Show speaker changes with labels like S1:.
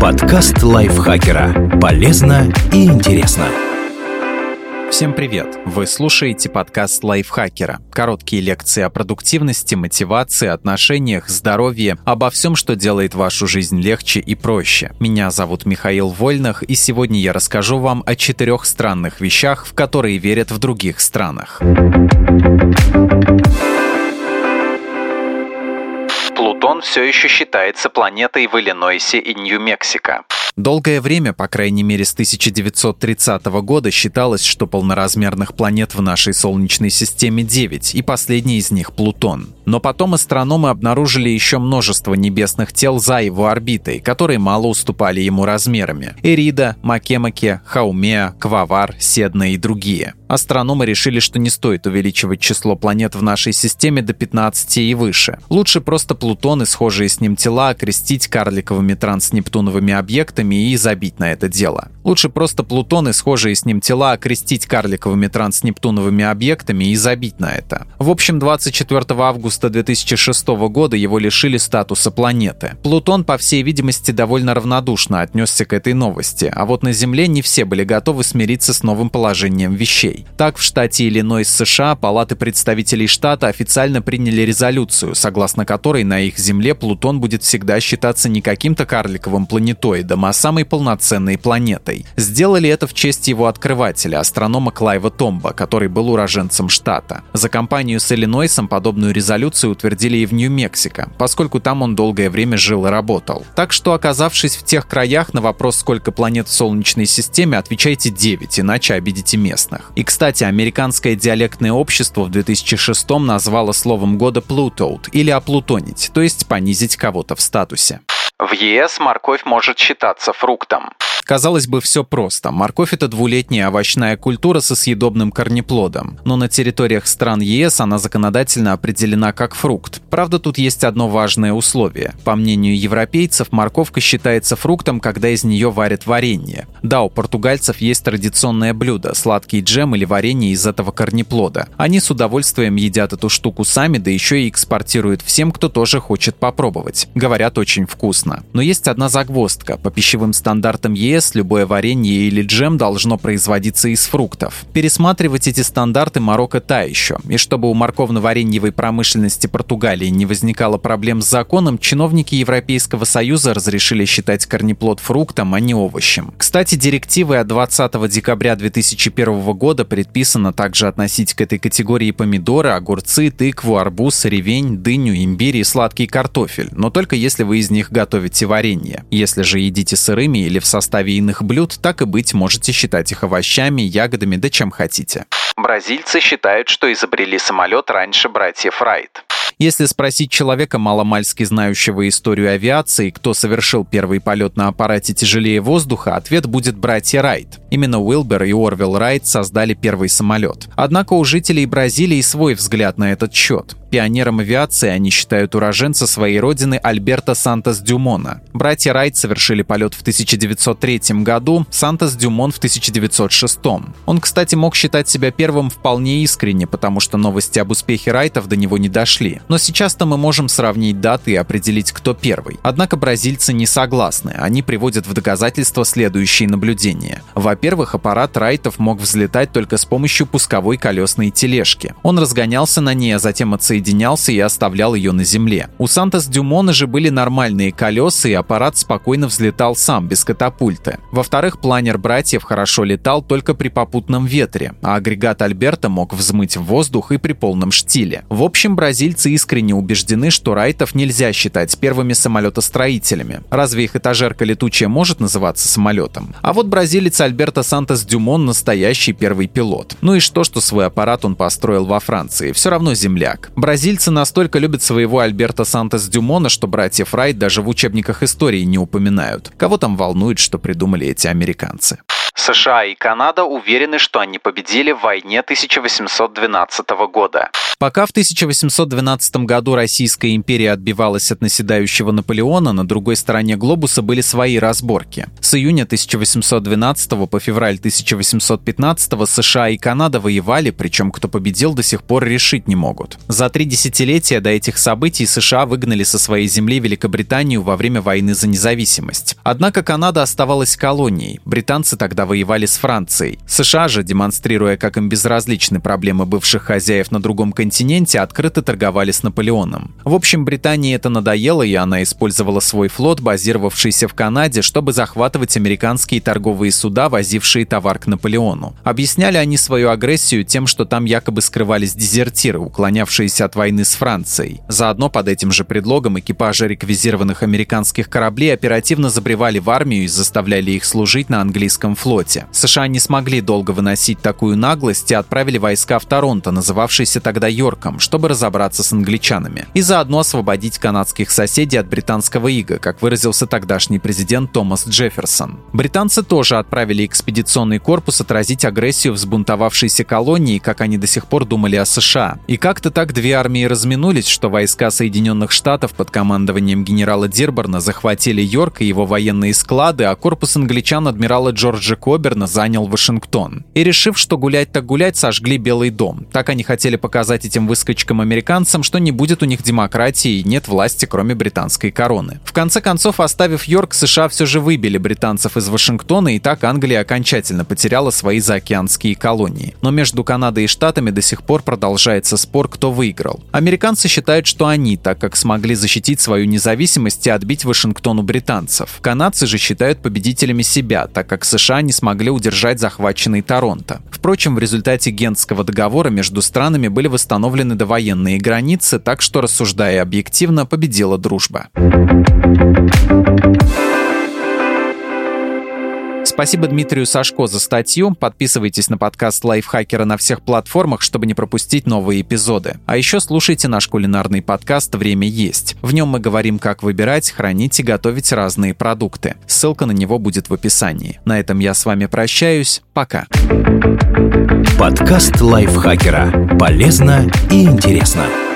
S1: Подкаст лайфхакера. Полезно и интересно.
S2: Всем привет! Вы слушаете подкаст лайфхакера. Короткие лекции о продуктивности, мотивации, отношениях, здоровье, обо всем, что делает вашу жизнь легче и проще. Меня зовут Михаил Вольных, и сегодня я расскажу вам о четырех странных вещах, в которые верят в других странах. Плутон все еще считается планетой в Иллинойсе и Нью-Мексико. Долгое время, по крайней мере с 1930 года, считалось, что полноразмерных планет в нашей Солнечной системе 9, и последний из них — Плутон. Но потом астрономы обнаружили еще множество небесных тел за его орбитой, которые мало уступали ему размерами. Эрида, Макемаке, Хаумеа, Квавар, Седна и другие. Астрономы решили, что не стоит увеличивать число планет в нашей системе до 15 и выше. Лучше просто Плутон и схожие с ним тела окрестить карликовыми транснептуновыми объектами и забить на это дело. Лучше просто Плутон и схожие с ним тела окрестить карликовыми транснептуновыми объектами и забить на это. В общем, 24 августа августа 2006 года его лишили статуса планеты. Плутон, по всей видимости, довольно равнодушно отнесся к этой новости, а вот на Земле не все были готовы смириться с новым положением вещей. Так, в штате Иллинойс, США, палаты представителей штата официально приняли резолюцию, согласно которой на их Земле Плутон будет всегда считаться не каким-то карликовым планетоидом, а самой полноценной планетой. Сделали это в честь его открывателя, астронома Клайва Томба, который был уроженцем штата. За компанию с Иллинойсом подобную резолюцию резолюцию утвердили и в Нью-Мексико, поскольку там он долгое время жил и работал. Так что, оказавшись в тех краях, на вопрос, сколько планет в Солнечной системе, отвечайте 9, иначе обидите местных. И, кстати, американское диалектное общество в 2006 назвало словом года «плутоут» или «оплутонить», то есть понизить кого-то в статусе. В ЕС морковь может считаться фруктом. Казалось бы, все просто. Морковь – это двулетняя овощная культура со съедобным корнеплодом. Но на территориях стран ЕС она законодательно определена как фрукт. Правда, тут есть одно важное условие. По мнению европейцев, морковка считается фруктом, когда из нее варят варенье. Да, у португальцев есть традиционное блюдо – сладкий джем или варенье из этого корнеплода. Они с удовольствием едят эту штуку сами, да еще и экспортируют всем, кто тоже хочет попробовать. Говорят, очень вкусно. Но есть одна загвоздка. По пищевым стандартам ЕС ЕС любое варенье или джем должно производиться из фруктов. Пересматривать эти стандарты Марокко та еще. И чтобы у морковно-вареньевой промышленности Португалии не возникало проблем с законом, чиновники Европейского Союза разрешили считать корнеплод фруктом, а не овощем. Кстати, директивой от 20 декабря 2001 года предписано также относить к этой категории помидоры, огурцы, тыкву, арбуз, ревень, дыню, имбирь и сладкий картофель, но только если вы из них готовите варенье. Если же едите сырыми или в составе иных блюд, так и быть, можете считать их овощами, ягодами, да чем хотите. Бразильцы считают, что изобрели самолет раньше братьев Райт. Если спросить человека, маломальски знающего историю авиации, кто совершил первый полет на аппарате тяжелее воздуха, ответ будет братья Райт. Именно Уилбер и Орвел Райт создали первый самолет. Однако у жителей Бразилии свой взгляд на этот счет. Пионером авиации они считают уроженца своей родины Альберта Сантос-Дюмона. Братья Райт совершили полет в 1903 году, Сантос-Дюмон в 1906. Он, кстати, мог считать себя первым вполне искренне, потому что новости об успехе Райтов до него не дошли. Но сейчас-то мы можем сравнить даты и определить, кто первый. Однако бразильцы не согласны. Они приводят в доказательство следующие наблюдения. Во-первых, аппарат Райтов мог взлетать только с помощью пусковой колесной тележки. Он разгонялся на ней, а затем отсоединялся соединялся и оставлял ее на земле. У Сантос Дюмона же были нормальные колеса, и аппарат спокойно взлетал сам, без катапульты. Во-вторых, планер братьев хорошо летал только при попутном ветре, а агрегат Альберта мог взмыть в воздух и при полном штиле. В общем, бразильцы искренне убеждены, что Райтов нельзя считать первыми самолетостроителями. Разве их этажерка летучая может называться самолетом? А вот бразилец Альберто Сантос Дюмон настоящий первый пилот. Ну и что, что свой аппарат он построил во Франции? Все равно земляк. Бразильцы настолько любят своего Альберта Сантос Дюмона, что братьев Райт даже в учебниках истории не упоминают. Кого там волнует, что придумали эти американцы? США и Канада уверены, что они победили в войне 1812 года. Пока в 1812 году Российская империя отбивалась от наседающего Наполеона, на другой стороне глобуса были свои разборки. С июня 1812 по февраль 1815 США и Канада воевали, причем кто победил до сих пор решить не могут. За три десятилетия до этих событий США выгнали со своей земли Великобританию во время войны за независимость. Однако Канада оставалась колонией. Британцы тогда воевали с Францией. США же, демонстрируя, как им безразличны проблемы бывших хозяев на другом континенте, открыто торговали с Наполеоном. В общем, Британии это надоело, и она использовала свой флот, базировавшийся в Канаде, чтобы захватывать американские торговые суда, возившие товар к Наполеону. Объясняли они свою агрессию тем, что там якобы скрывались дезертиры, уклонявшиеся от войны с Францией. Заодно под этим же предлогом экипажи реквизированных американских кораблей оперативно забревали в армию и заставляли их служить на английском флоте. США не смогли долго выносить такую наглость и отправили войска в Торонто, называвшийся тогда Йорком, чтобы разобраться с англичанами. И заодно освободить канадских соседей от британского ига, как выразился тогдашний президент Томас Джефферсон. Британцы тоже отправили экспедиционный корпус отразить агрессию взбунтовавшейся колонии, как они до сих пор думали о США. И как-то так две армии разминулись, что войска Соединенных Штатов под командованием генерала Дирборна захватили Йорк и его военные склады, а корпус англичан адмирала Джорджа Коберна занял Вашингтон. И решив, что гулять так гулять, сожгли Белый дом. Так они хотели показать этим выскочкам-американцам, что не будет у них демократии и нет власти, кроме британской короны. В конце концов, оставив Йорк, США все же выбили британцев из Вашингтона, и так Англия окончательно потеряла свои заокеанские колонии. Но между Канадой и Штатами до сих пор продолжается спор, кто выиграл. Американцы считают, что они, так как смогли защитить свою независимость и отбить Вашингтону британцев. Канадцы же считают победителями себя, так как США не смогли удержать захваченный Торонто. Впрочем, в результате Гентского договора между странами были восстановлены довоенные границы, так что, рассуждая объективно, победила дружба. Спасибо Дмитрию Сашко за статью. Подписывайтесь на подкаст Лайфхакера на всех платформах, чтобы не пропустить новые эпизоды. А еще слушайте наш кулинарный подкаст «Время есть». В нем мы говорим, как выбирать, хранить и готовить разные продукты. Ссылка на него будет в описании. На этом я с вами прощаюсь. Пока.
S1: Подкаст Лайфхакера. Полезно и интересно.